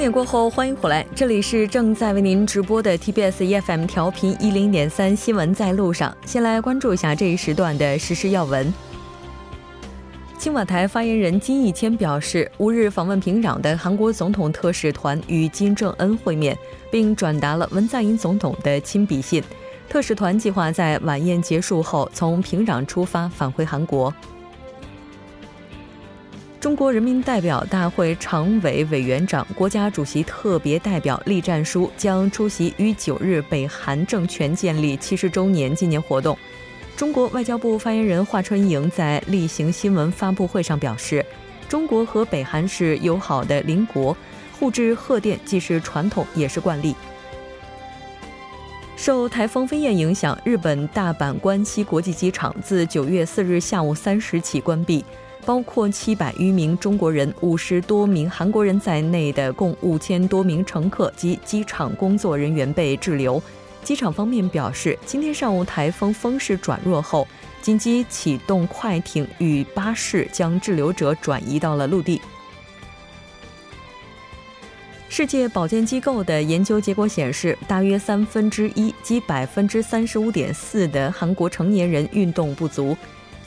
点过后，欢迎回来，这里是正在为您直播的 TBS EFM 调频一零点三新闻在路上。先来关注一下这一时段的实时要闻。青瓦台发言人金义谦表示，五日访问平壤的韩国总统特使团与金正恩会面，并转达了文在寅总统的亲笔信。特使团计划在晚宴结束后从平壤出发返回韩国。中国人民代表大会常委委员长、国家主席特别代表栗战书将出席于九日北韩政权建立七十周年纪念活动。中国外交部发言人华春莹在例行新闻发布会上表示，中国和北韩是友好的邻国，互致贺电既是传统也是惯例。受台风飞燕影响，日本大阪关西国际机场自九月四日下午三时起关闭，包括七百余名中国人、五十多名韩国人在内的共五千多名乘客及机场工作人员被滞留。机场方面表示，今天上午台风风势转弱后，紧急启动快艇与巴士，将滞留者转移到了陆地。世界保健机构的研究结果显示，大约三分之一及百分之三十五点四的韩国成年人运动不足，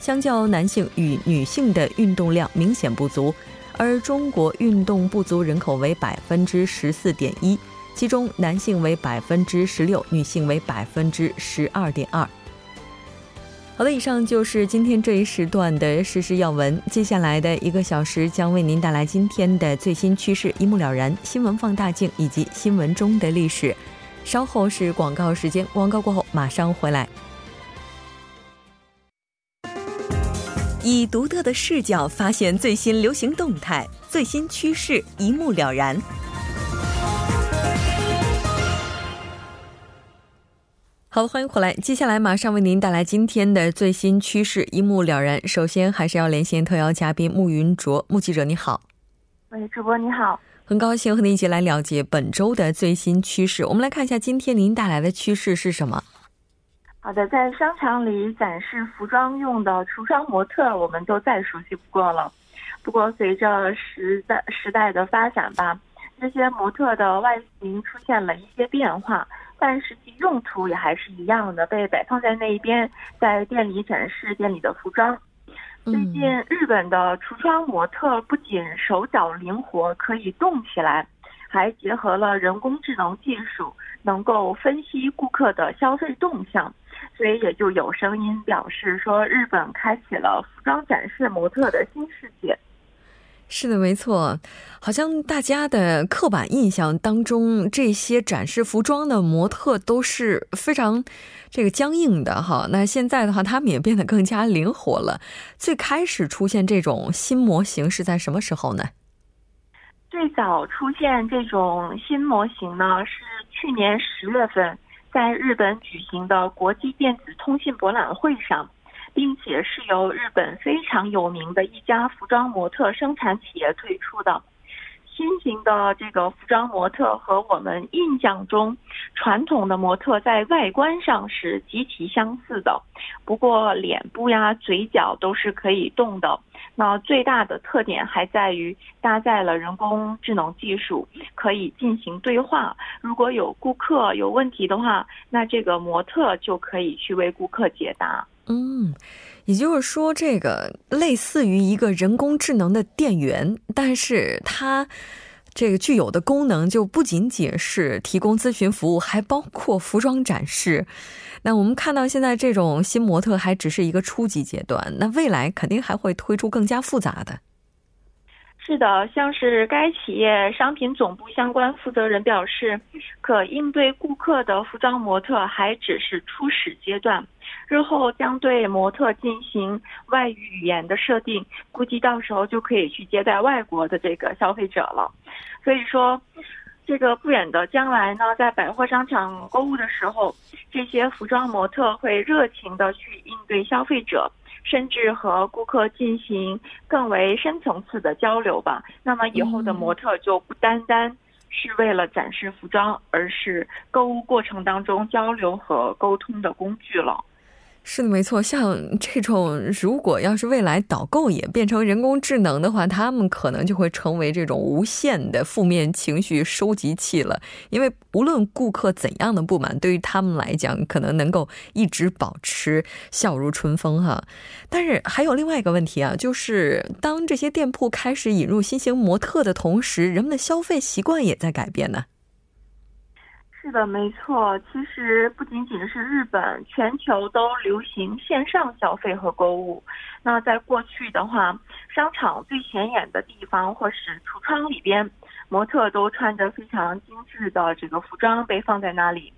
相较男性与女性的运动量明显不足，而中国运动不足人口为百分之十四点一。其中男性为百分之十六，女性为百分之十二点二。好的，以上就是今天这一时段的实时要闻。接下来的一个小时将为您带来今天的最新趋势，一目了然，新闻放大镜以及新闻中的历史。稍后是广告时间，广告过后马上回来。以独特的视角发现最新流行动态，最新趋势一目了然。好，欢迎回来。接下来马上为您带来今天的最新趋势，一目了然。首先还是要连线特邀嘉宾穆云卓，穆记者你好。喂，主播你好，很高兴和您一起来了解本周的最新趋势。我们来看一下今天您带来的趋势是什么？好的，在商场里展示服装用的橱窗模特，我们都再熟悉不过了。不过随着时代时代的发展吧，这些模特的外形出现了一些变化。但实际用途也还是一样的，被摆放在那一边，在店里展示店里的服装。最近，日本的橱窗模特不仅手脚灵活，可以动起来，还结合了人工智能技术，能够分析顾客的消费动向。所以，也就有声音表示说，日本开启了服装展示模特的新世界。是的，没错，好像大家的刻板印象当中，这些展示服装的模特都是非常这个僵硬的哈。那现在的话，他们也变得更加灵活了。最开始出现这种新模型是在什么时候呢？最早出现这种新模型呢，是去年十月份在日本举行的国际电子通信博览会上。并且是由日本非常有名的一家服装模特生产企业推出的新型的这个服装模特，和我们印象中传统的模特在外观上是极其相似的。不过脸部呀、嘴角都是可以动的。那最大的特点还在于搭载了人工智能技术，可以进行对话。如果有顾客有问题的话，那这个模特就可以去为顾客解答。嗯，也就是说，这个类似于一个人工智能的店员，但是它这个具有的功能就不仅仅是提供咨询服务，还包括服装展示。那我们看到现在这种新模特还只是一个初级阶段，那未来肯定还会推出更加复杂的。是的，像是该企业商品总部相关负责人表示，可应对顾客的服装模特还只是初始阶段，日后将对模特进行外语语言的设定，估计到时候就可以去接待外国的这个消费者了。所以说，这个不远的将来呢，在百货商场购物的时候，这些服装模特会热情的去应对消费者。甚至和顾客进行更为深层次的交流吧。那么以后的模特就不单单是为了展示服装，而是购物过程当中交流和沟通的工具了。是的，没错。像 这种，如果要是未来导购也变成人工智能的话，他们可能就会成为这种无限的负面情绪收集器了。因为无论顾客怎样的不满，对于他们来讲，可能能够一直保持笑如春风哈。但是还有另外一个问题啊，就是当这些店铺开始引入新型模特的同时，人们的消费习惯也在改变呢。是的，没错。其实不仅仅是日本，全球都流行线上消费和购物。那在过去的话，商场最显眼的地方或是橱窗里边，模特都穿着非常精致的这个服装被放在那里。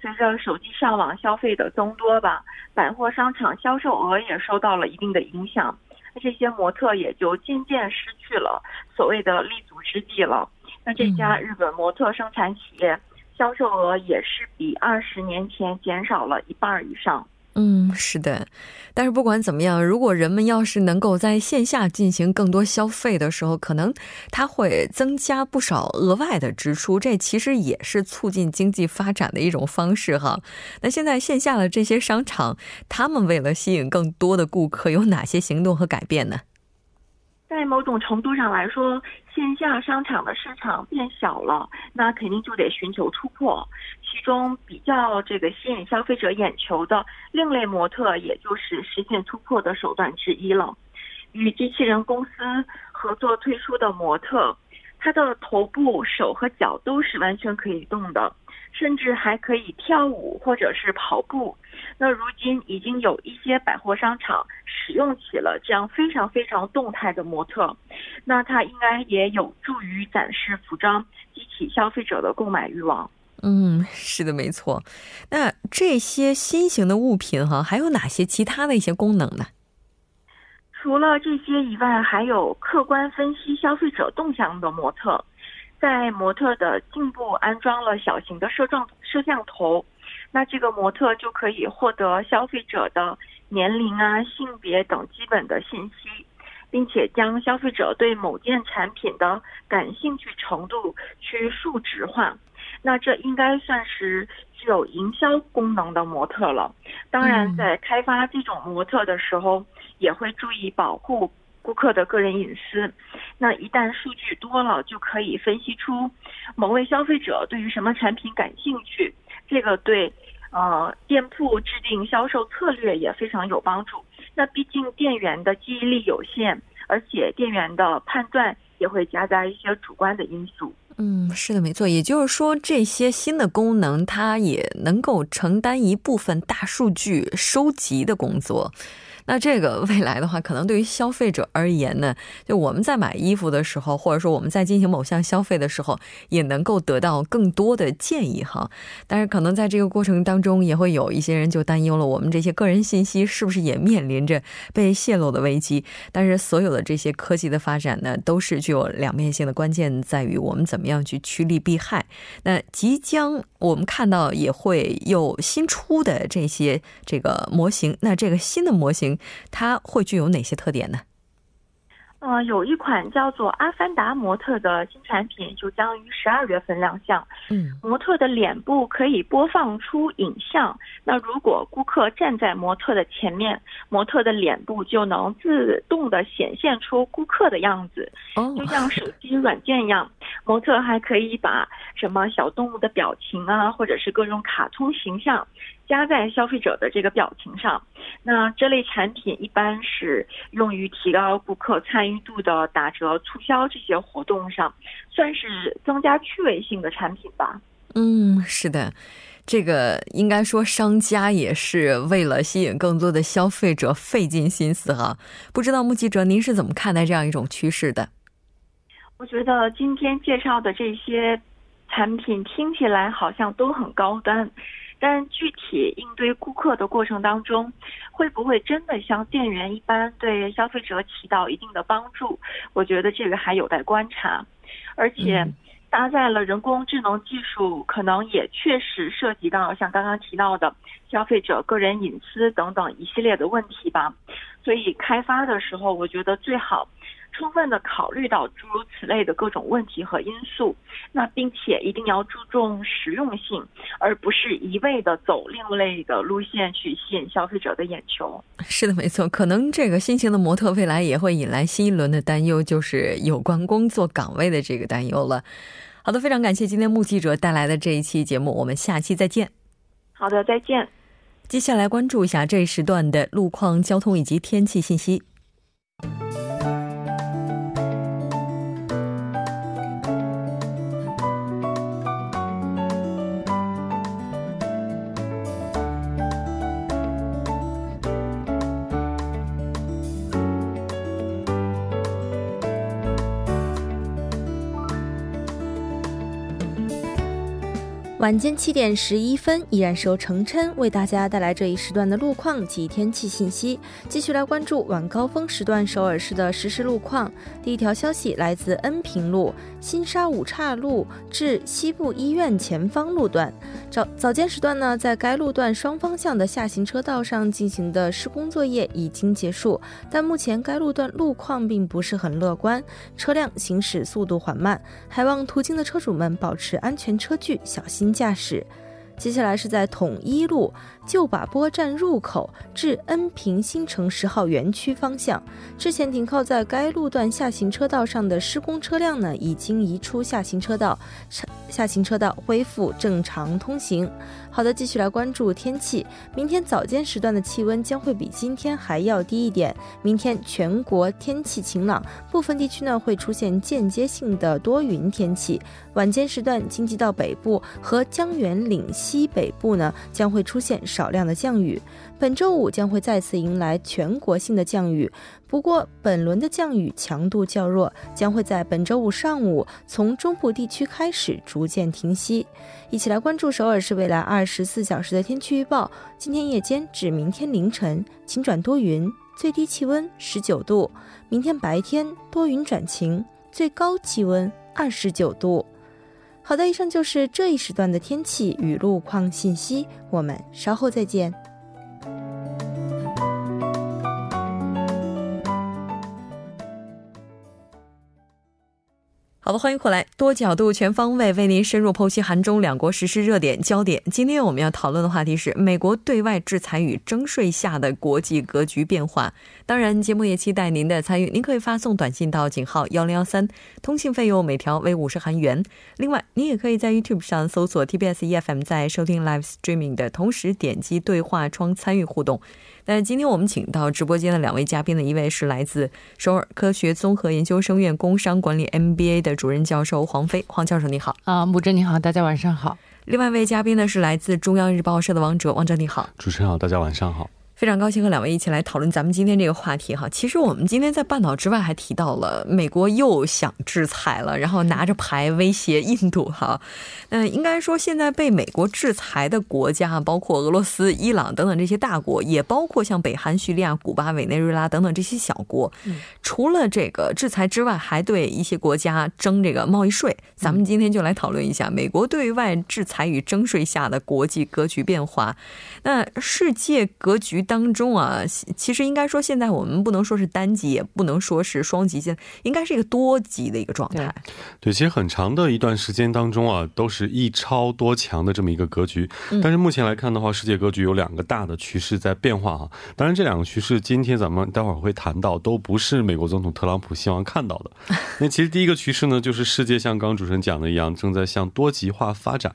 随着手机上网消费的增多吧，百货商场销售额也受到了一定的影响。那这些模特也就渐渐失去了所谓的立足之地了。那这家日本模特生产企业。销售额也是比二十年前减少了一半以上。嗯，是的。但是不管怎么样，如果人们要是能够在线下进行更多消费的时候，可能它会增加不少额外的支出。这其实也是促进经济发展的一种方式哈。那现在线下的这些商场，他们为了吸引更多的顾客，有哪些行动和改变呢？在某种程度上来说，线下商场的市场变小了，那肯定就得寻求突破。其中比较这个吸引消费者眼球的另类模特，也就是实现突破的手段之一了。与机器人公司合作推出的模特，它的头部、手和脚都是完全可以动的。甚至还可以跳舞或者是跑步。那如今已经有一些百货商场使用起了这样非常非常动态的模特，那它应该也有助于展示服装，激起消费者的购买欲望。嗯，是的，没错。那这些新型的物品哈，还有哪些其他的一些功能呢？除了这些以外，还有客观分析消费者动向的模特。在模特的颈部安装了小型的摄状摄像头，那这个模特就可以获得消费者的年龄啊、性别等基本的信息，并且将消费者对某件产品的感兴趣程度去数值化。那这应该算是具有营销功能的模特了。当然，在开发这种模特的时候，也会注意保护。顾客的个人隐私，那一旦数据多了，就可以分析出某位消费者对于什么产品感兴趣。这个对呃店铺制定销售策略也非常有帮助。那毕竟店员的记忆力有限，而且店员的判断也会夹杂一些主观的因素。嗯，是的，没错。也就是说，这些新的功能，它也能够承担一部分大数据收集的工作。那这个未来的话，可能对于消费者而言呢，就我们在买衣服的时候，或者说我们在进行某项消费的时候，也能够得到更多的建议哈。但是可能在这个过程当中，也会有一些人就担忧了，我们这些个人信息是不是也面临着被泄露的危机？但是所有的这些科技的发展呢，都是具有两面性的，关键在于我们怎么样去趋利避害。那即将我们看到也会有新出的这些这个模型，那这个新的模型。它会具有哪些特点呢？呃，有一款叫做阿凡达模特的新产品，就将于十二月份亮相。嗯，模特的脸部可以播放出影像，那如果顾客站在模特的前面，模特的脸部就能自动的显现出顾客的样子，就像手机软件一样。模特还可以把什么小动物的表情啊，或者是各种卡通形象。加在消费者的这个表情上，那这类产品一般是用于提高顾客参与度的打折促销这些活动上，算是增加趣味性的产品吧。嗯，是的，这个应该说商家也是为了吸引更多的消费者费尽心思哈。不知道目击者您是怎么看待这样一种趋势的？我觉得今天介绍的这些产品听起来好像都很高端。但具体应对顾客的过程当中，会不会真的像店员一般对消费者起到一定的帮助？我觉得这个还有待观察。而且搭载了人工智能技术，可能也确实涉及到像刚刚提到的消费者个人隐私等等一系列的问题吧。所以开发的时候，我觉得最好。充分的考虑到诸如此类的各种问题和因素，那并且一定要注重实用性，而不是一味的走另类的路线去吸引消费者的眼球。是的，没错，可能这个新型的模特未来也会引来新一轮的担忧，就是有关工作岗位的这个担忧了。好的，非常感谢今天目记者带来的这一期节目，我们下期再见。好的，再见。接下来关注一下这一时段的路况、交通以及天气信息。晚间七点十一分，依然是由程琛为大家带来这一时段的路况及天气信息。继续来关注晚高峰时段首尔市的实时路况。第一条消息来自恩平路新沙五岔路至西部医院前方路段。早早间时段呢，在该路段双方向的下行车道上进行的施工作业已经结束，但目前该路段路况并不是很乐观，车辆行驶速度缓慢，还望途经的车主们保持安全车距，小心驾驶。接下来是在统一路旧把波站入口至恩平新城十号园区方向，之前停靠在该路段下行车道上的施工车辆呢，已经移出下行车道，下行车道恢复正常通行。好的，继续来关注天气。明天早间时段的气温将会比今天还要低一点。明天全国天气晴朗，部分地区呢会出现间接性的多云天气。晚间时段，京畿道北部和江源岭西北部呢将会出现少量的降雨。本周五将会再次迎来全国性的降雨。不过，本轮的降雨强度较弱，将会在本周五上午从中部地区开始逐渐停息。一起来关注首尔市未来二十四小时的天气预报：今天夜间至明天凌晨晴转多云，最低气温十九度；明天白天多云转晴，最高气温二十九度。好的，以上就是这一时段的天气与路况信息，我们稍后再见。好的，欢迎回来，多角度、全方位为您深入剖析韩中两国实施热点焦点。今天我们要讨论的话题是美国对外制裁与征税下的国际格局变化。当然，节目也期待您的参与，您可以发送短信到井号幺零幺三，通信费用每条为五十韩元。另外，您也可以在 YouTube 上搜索 TBS EFM，在收听 Live Streaming 的同时点击对话窗参与互动。那今天我们请到直播间的两位嘉宾呢，一位是来自首尔科学综合研究生院工商管理 MBA 的主任教授黄飞，黄教授你好。啊，木真你好，大家晚上好。另外一位嘉宾呢是来自中央日报社的王哲，王哲你好。主持人好，大家晚上好。非常高兴和两位一起来讨论咱们今天这个话题哈。其实我们今天在半岛之外还提到了美国又想制裁了，然后拿着牌威胁印度哈。那，应该说现在被美国制裁的国家包括俄罗斯、伊朗等等这些大国，也包括像北韩、叙利亚、古巴、委内瑞拉等等这些小国。除了这个制裁之外，还对一些国家征这个贸易税。咱们今天就来讨论一下美国对外制裁与征税下的国际格局变化。那世界格局。当中啊，其实应该说，现在我们不能说是单极，也不能说是双极，现在应该是一个多极的一个状态。对，其实很长的一段时间当中啊，都是一超多强的这么一个格局。但是目前来看的话，世界格局有两个大的趋势在变化哈。当然，这两个趋势今天咱们待会儿会谈到，都不是美国总统特朗普希望看到的。那其实第一个趋势呢，就是世界像刚刚主持人讲的一样，正在向多极化发展。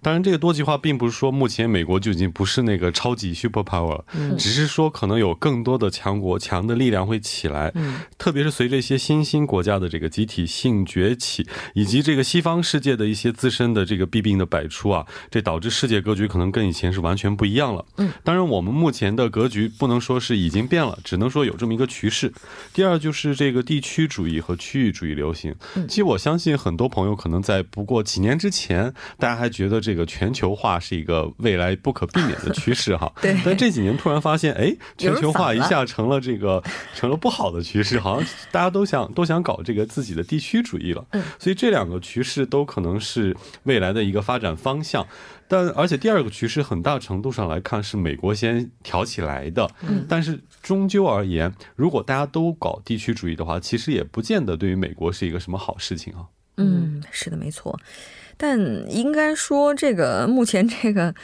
当然，这个多极化并不是说目前美国就已经不是那个超级 super power 了。只是说，可能有更多的强国、强的力量会起来，嗯，特别是随着一些新兴国家的这个集体性崛起，以及这个西方世界的一些自身的这个弊病的百出啊，这导致世界格局可能跟以前是完全不一样了。嗯，当然，我们目前的格局不能说是已经变了，只能说有这么一个趋势。第二就是这个地区主义和区域主义流行。其实我相信很多朋友可能在不过几年之前，大家还觉得这个全球化是一个未来不可避免的趋势哈。对，但这几年突然。发现，哎，全球化一下成了这个 成了不好的趋势，好像大家都想都想搞这个自己的地区主义了。嗯，所以这两个趋势都可能是未来的一个发展方向。但而且第二个趋势很大程度上来看是美国先挑起来的。嗯，但是终究而言，如果大家都搞地区主义的话，其实也不见得对于美国是一个什么好事情啊。嗯，是的，没错。但应该说，这个目前这个，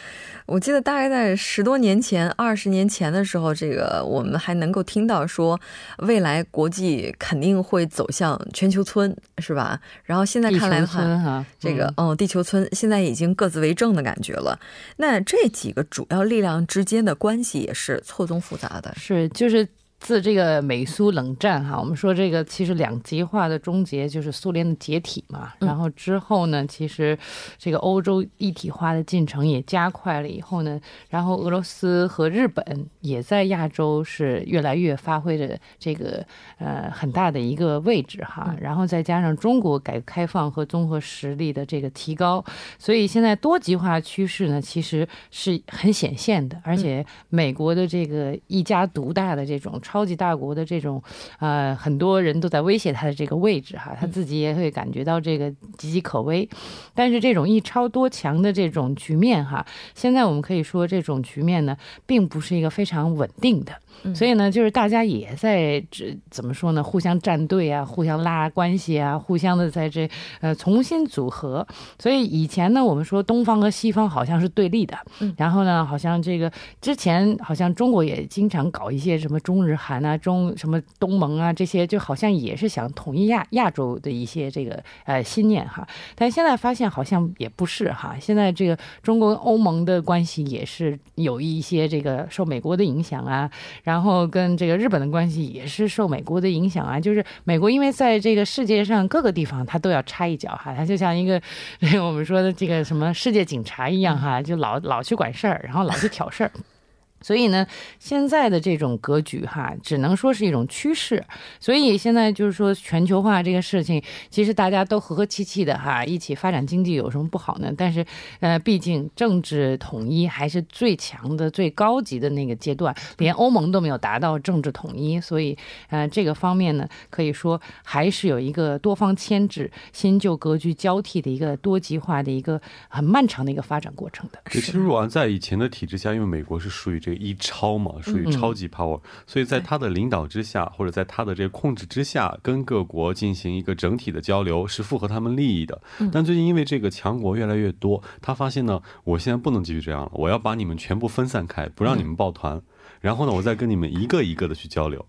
我记得大概在十多年前、二十年前的时候，这个我们还能够听到说，未来国际肯定会走向全球村，是吧？然后现在看来的话，这个哦，地球村现在已经各自为政的感觉了。那这几个主要力量之间的关系也是错综复杂的，是就是。自这个美苏冷战哈，我们说这个其实两极化的终结就是苏联的解体嘛。然后之后呢，其实这个欧洲一体化的进程也加快了以后呢，然后俄罗斯和日本也在亚洲是越来越发挥着这个呃很大的一个位置哈。然后再加上中国改革开放和综合实力的这个提高，所以现在多极化趋势呢其实是很显现的。而且美国的这个一家独大的这种。超级大国的这种，呃，很多人都在威胁他的这个位置哈，他自己也会感觉到这个岌岌可危。但是这种一超多强的这种局面哈，现在我们可以说这种局面呢，并不是一个非常稳定的。所以呢，就是大家也在这怎么说呢？互相站队啊，互相拉关系啊，互相的在这呃重新组合。所以以前呢，我们说东方和西方好像是对立的，然后呢，好像这个之前好像中国也经常搞一些什么中日韩啊、中什么东盟啊这些，就好像也是想统一亚亚洲的一些这个呃信念哈。但现在发现好像也不是哈。现在这个中国跟欧盟的关系也是有一些这个受美国的影响啊。然后跟这个日本的关系也是受美国的影响啊，就是美国因为在这个世界上各个地方它都要插一脚哈，它就像一个 我们说的这个什么世界警察一样哈，就老老去管事儿，然后老去挑事儿。所以呢，现在的这种格局哈，只能说是一种趋势。所以现在就是说全球化这个事情，其实大家都和和气气的哈，一起发展经济有什么不好呢？但是，呃，毕竟政治统一还是最强的、最高级的那个阶段，连欧盟都没有达到政治统一，所以，呃，这个方面呢，可以说还是有一个多方牵制、新旧格局交替的一个多极化的一个很漫长的一个发展过程的。其实，如果在以前的体制下，因为美国是属于。这一超嘛，属于超级 power，所以在他的领导之下，或者在他的这个控制之下，跟各国进行一个整体的交流，是符合他们利益的。但最近因为这个强国越来越多，他发现呢，我现在不能继续这样了，我要把你们全部分散开，不让你们抱团，然后呢，我再跟你们一个一个的去交流，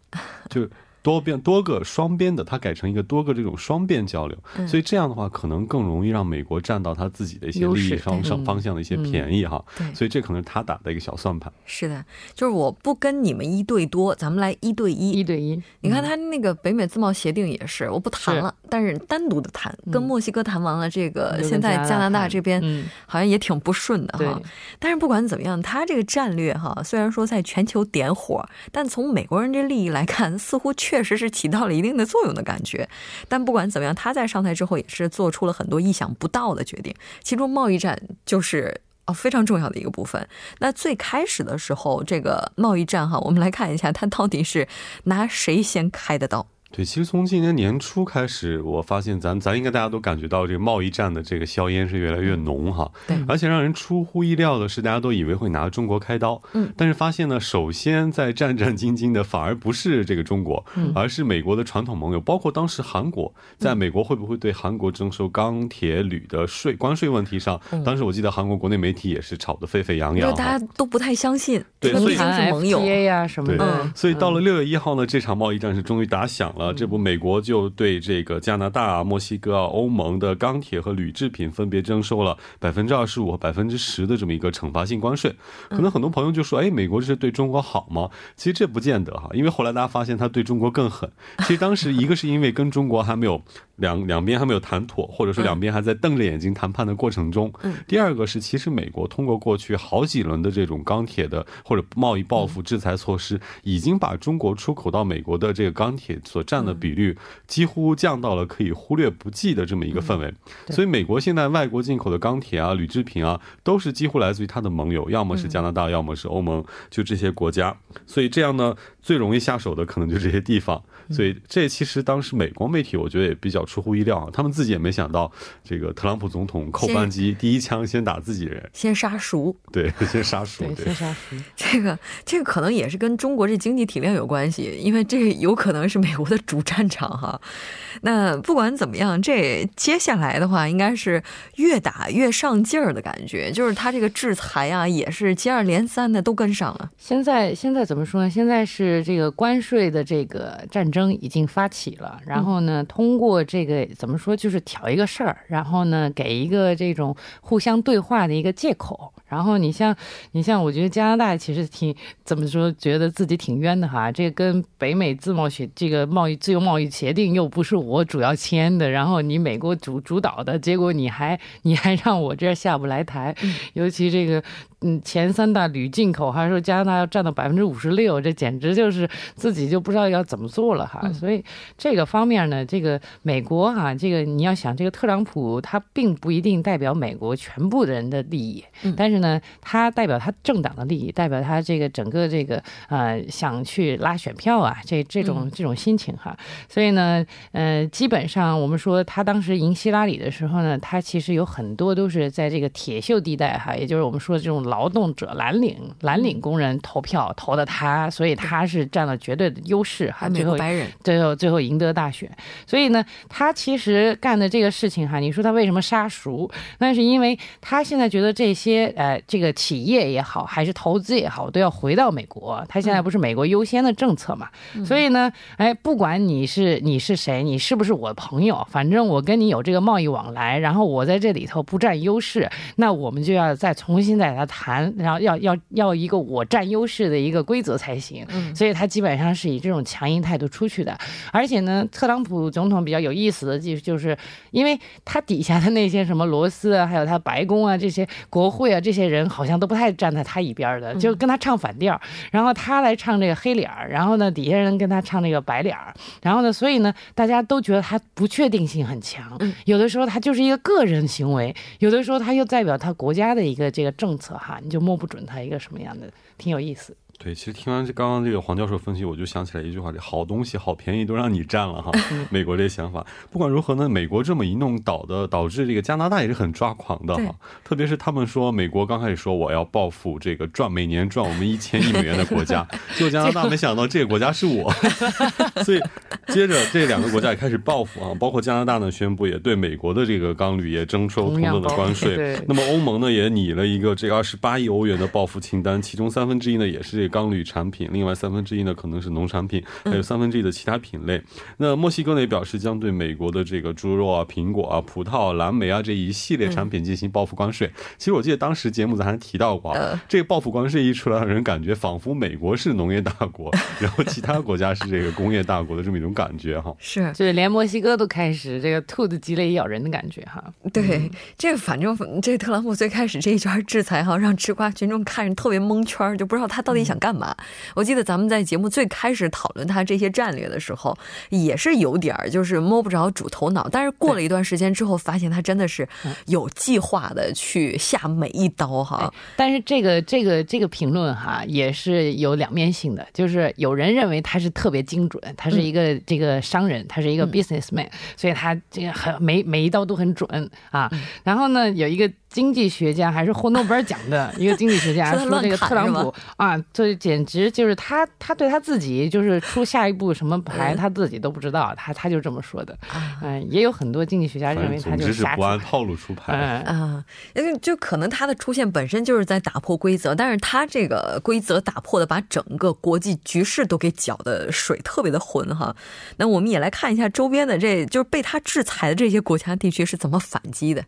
就。多边多个双边的，它改成一个多个这种双边交流，所以这样的话可能更容易让美国占到他自己的一些利益方上方向的一些便宜哈。所以这可能是他打的一个小算盘。是的，就是我不跟你们一对多，咱们来一对一。一对一，你看他那个北美自贸协定也是，我不谈了，但是单独的谈，跟墨西哥谈完了，这个现在加拿大这边好像也挺不顺的哈。但是不管怎么样，他这个战略哈，虽然说在全球点火，但从美国人这利益来看，似乎确确实是起到了一定的作用的感觉，但不管怎么样，他在上台之后也是做出了很多意想不到的决定，其中贸易战就是哦非常重要的一个部分。那最开始的时候，这个贸易战哈，我们来看一下，他到底是拿谁先开的刀？对，其实从今年年初开始，我发现咱咱应该大家都感觉到这个贸易战的这个硝烟是越来越浓哈。对，而且让人出乎意料的是，大家都以为会拿中国开刀，嗯，但是发现呢，首先在战战兢兢的反而不是这个中国，而是美国的传统盟友，包括当时韩国，在美国会不会对韩国征收钢铁铝的税关税问题上，当时我记得韩国国内媒体也是吵得沸沸扬扬，大家都不太相信，对，所以是盟友呀什么的，所以到了六月一号呢，这场贸易战是终于打响。了，这不，美国就对这个加拿大、墨西哥、欧盟的钢铁和铝制品分别征收了百分之二十五和百分之十的这么一个惩罚性关税。可能很多朋友就说：“哎，美国这是对中国好吗？”其实这不见得哈，因为后来大家发现他对中国更狠。其实当时一个是因为跟中国还没有两两边还没有谈妥，或者说两边还在瞪着眼睛谈判的过程中。第二个是，其实美国通过过去好几轮的这种钢铁的或者贸易报复制裁措施，已经把中国出口到美国的这个钢铁所占的比率几乎降到了可以忽略不计的这么一个氛围。所以，美国现在外国进口的钢铁啊、铝制品啊，都是几乎来自于它的盟友，要么是加拿大，要么是欧盟，就这些国家。所以这样呢，最容易下手的可能就这些地方。所以这其实当时美国媒体我觉得也比较出乎意料啊，他们自己也没想到这个特朗普总统扣扳机，第一枪先打自己人，先杀熟，对，先杀熟，对，先杀熟。这个这个可能也是跟中国这经济体量有关系，因为这有可能是美国的主战场哈。那不管怎么样，这接下来的话应该是越打越上劲儿的感觉，就是他这个制裁啊，也是接二连三的都跟上了。现在现在怎么说呢？现在是这个关税的这个战争已经发起了，然后呢，通过这个怎么说，就是挑一个事儿，然后呢，给一个这种互相对话的一个借口。然后你像你像，我觉得加拿大其实挺怎么说，觉得自己挺冤的哈。这个跟北美自贸协这个贸易自由贸易协定又不是我主要签的，然后你美国主主导的，结果你还你还让我这下不来台，尤其这个。嗯，前三大铝进口，还说加拿大要占到百分之五十六，这简直就是自己就不知道要怎么做了哈。所以这个方面呢，这个美国哈，这个你要想，这个特朗普他并不一定代表美国全部的人的利益，但是呢，他代表他政党的利益，代表他这个整个这个呃想去拉选票啊，这这种这种心情哈。所以呢，呃，基本上我们说他当时赢希拉里的时候呢，他其实有很多都是在这个铁锈地带哈，也就是我们说的这种。劳动者蓝领蓝领工人投票投的他，所以他是占了绝对的优势哈。最后白人最后最后赢得大选，所以呢，他其实干的这个事情哈，你说他为什么杀熟？那是因为他现在觉得这些呃这个企业也好，还是投资也好，都要回到美国。他现在不是美国优先的政策嘛？所以呢，哎，不管你是你是谁，你是不是我的朋友，反正我跟你有这个贸易往来，然后我在这里头不占优势，那我们就要再重新再来谈。然后要要要一个我占优势的一个规则才行，所以他基本上是以这种强硬态度出去的。而且呢，特朗普总统比较有意思的就就是，因为他底下的那些什么罗斯啊，还有他白宫啊这些国会啊这些人，好像都不太站在他一边的，就跟他唱反调。然后他来唱这个黑脸儿，然后呢底下人跟他唱这个白脸儿。然后呢，所以呢，大家都觉得他不确定性很强。有的时候他就是一个个人行为，有的时候他又代表他国家的一个这个政策哈。你就摸不准他一个什么样的，挺有意思。对，其实听完这刚刚这个黄教授分析，我就想起来一句话：这好东西、好便宜都让你占了哈。美国这想法，不管如何呢，美国这么一弄，倒的导致这个加拿大也是很抓狂的哈。特别是他们说，美国刚开始说我要报复这个赚每年赚我们一千亿美元的国家，结果加拿大没想到这个国家是我 所以接着这两个国家也开始报复啊。包括加拿大呢，宣布也对美国的这个钢铝也征收同等的关税。那么欧盟呢，也拟了一个这个二十八亿欧元的报复清单，其中三分之一呢也是。钢铝产品，另外三分之一呢可能是农产品，还有三分之一的其他品类。那墨西哥呢也表示将对美国的这个猪肉啊、苹果啊、葡萄、蓝莓啊这一系列产品进行报复关税。其实我记得当时节目咱还提到过啊，这个报复关税一出来，让人感觉仿佛美国是农业大国，然后其他国家是这个工业大国的这么一种感觉哈。是，就是连墨西哥都开始这个兔子急了也咬人的感觉哈。对，这个反正这特朗普最开始这一圈制裁哈，让吃瓜群众看着特别蒙圈，就不知道他到底想。干嘛？我记得咱们在节目最开始讨论他这些战略的时候，也是有点儿就是摸不着主头脑。但是过了一段时间之后，发现他真的是有计划的去下每一刀哈。但是这个这个这个评论哈，也是有两面性的。就是有人认为他是特别精准，他是一个这个商人，他是一个 businessman，所以他这个很每每一刀都很准啊。然后呢，有一个。经济学家还是获 诺贝尔奖的一个经济学家说，这个特朗普啊，这简直就是他，他对他自己就是出下一步什么牌，他自己都不知道，他他就这么说的。嗯，也有很多经济学家认为他就是不按套路出牌啊，因为就可能他的出现本身就是在打破规则，但是他这个规则打破的，把整个国际局势都给搅的水特别的浑哈。那我们也来看一下周边的，这就是被他制裁的这些国家地区是怎么反击的。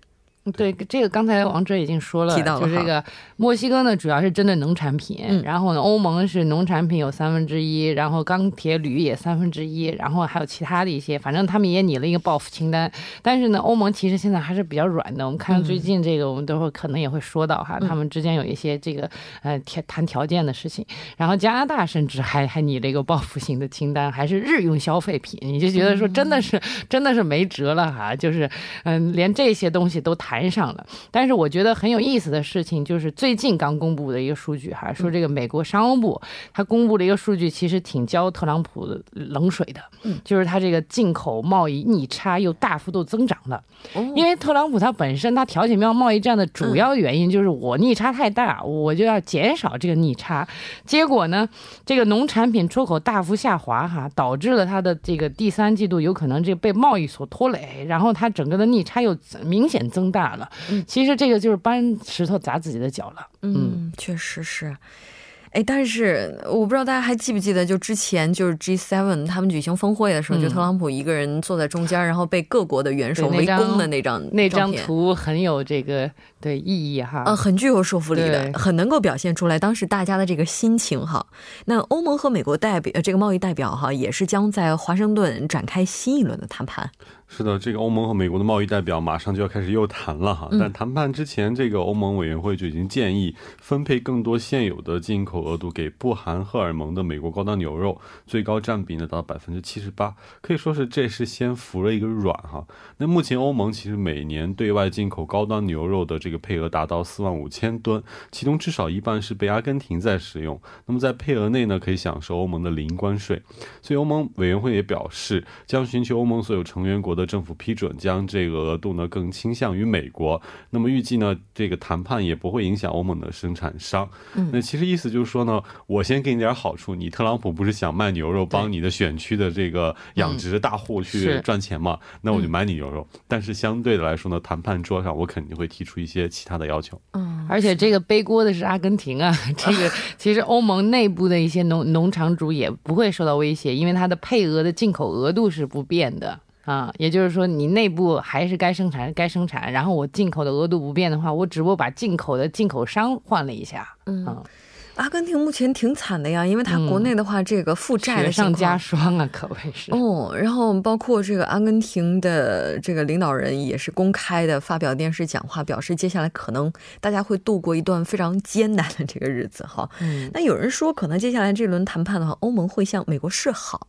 对，这个刚才王哲已经说了，就是这个墨西哥呢，主要是针对农产品，然后呢，欧盟是农产品有三分之一，然后钢铁铝也三分之一，然后还有其他的一些，反正他们也拟了一个报复清单。但是呢，欧盟其实现在还是比较软的。我们看最近这个，我们都会可能也会说到哈，他们之间有一些这个呃谈谈条件的事情。然后加拿大甚至还还拟了一个报复性的清单，还是日用消费品，你就觉得说真的是真的是没辙了哈，就是嗯，连这些东西都谈。谈上了，但是我觉得很有意思的事情就是最近刚公布的一个数据哈，说这个美国商务部他公布了一个数据，其实挺浇特朗普冷水的，嗯，就是他这个进口贸易逆差又大幅度增长了，因为特朗普他本身他调解贸贸易战的主要原因就是我逆差太大，我就要减少这个逆差，结果呢，这个农产品出口大幅下滑哈，导致了他的这个第三季度有可能这被贸易所拖累，然后他整个的逆差又明显增大。大了，其实这个就是搬石头砸自己的脚了。嗯，确实是。哎，但是我不知道大家还记不记得，就之前就是 G7 他们举行峰会的时候，就特朗普一个人坐在中间，然后被各国的元首围攻的那张那张图很有这个对意义哈，呃，很具有说服力的，很能够表现出来当时大家的这个心情哈。那欧盟和美国代表这个贸易代表哈，也是将在华盛顿展开新一轮的谈判。是的，这个欧盟和美国的贸易代表马上就要开始又谈了哈。但谈判之前，这个欧盟委员会就已经建议分配更多现有的进口额度给不含荷尔蒙的美国高档牛肉，最高占比呢达到百分之七十八，可以说是这是先服了一个软哈。那目前欧盟其实每年对外进口高端牛肉的这个配额达到四万五千吨，其中至少一半是被阿根廷在使用。那么在配额内呢，可以享受欧盟的零关税。所以欧盟委员会也表示，将寻求欧盟所有成员国的。政府批准将这个额度呢更倾向于美国，那么预计呢这个谈判也不会影响欧盟的生产商。那其实意思就是说呢，我先给你点好处，你特朗普不是想卖牛肉帮你的选区的这个养殖大户去赚钱嘛？那我就买你牛肉。但是相对的来说呢，谈判桌上我肯定会提出一些其他的要求。嗯，而且这个背锅的是阿根廷啊，这个 其实欧盟内部的一些农农场主也不会受到威胁，因为它的配额的进口额度是不变的。啊，也就是说，你内部还是该生产该生产，然后我进口的额度不变的话，我只不过把进口的进口商换了一下。嗯，阿根廷目前挺惨的呀，因为它国内的话，这个负债的上加霜啊，可谓是。哦，然后包括这个阿根廷的这个领导人也是公开的发表电视讲话，表示接下来可能大家会度过一段非常艰难的这个日子哈。嗯，那有人说，可能接下来这轮谈判的话，欧盟会向美国示好。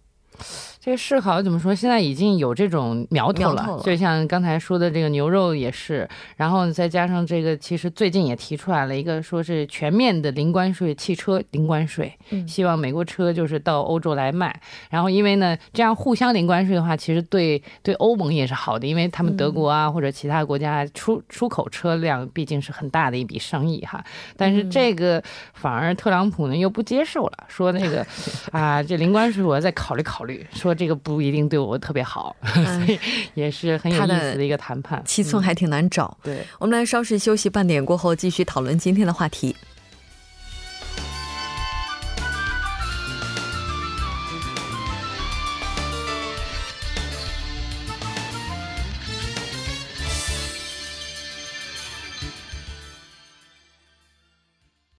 这个试考怎么说？现在已经有这种苗头了，就像刚才说的这个牛肉也是，然后再加上这个，其实最近也提出来了一个，说是全面的零关税汽车零关税，希望美国车就是到欧洲来卖。然后因为呢，这样互相零关税的话，其实对对欧盟也是好的，因为他们德国啊或者其他国家出出口车辆毕竟是很大的一笔生意哈。但是这个反而特朗普呢又不接受了，说那个 啊这零关税我要再考虑考虑，说。这个不一定对我特别好，所以也是很有意思的一个谈判，七寸还挺难找。对，我们来稍事休息，半点过后继续讨论今天的话题。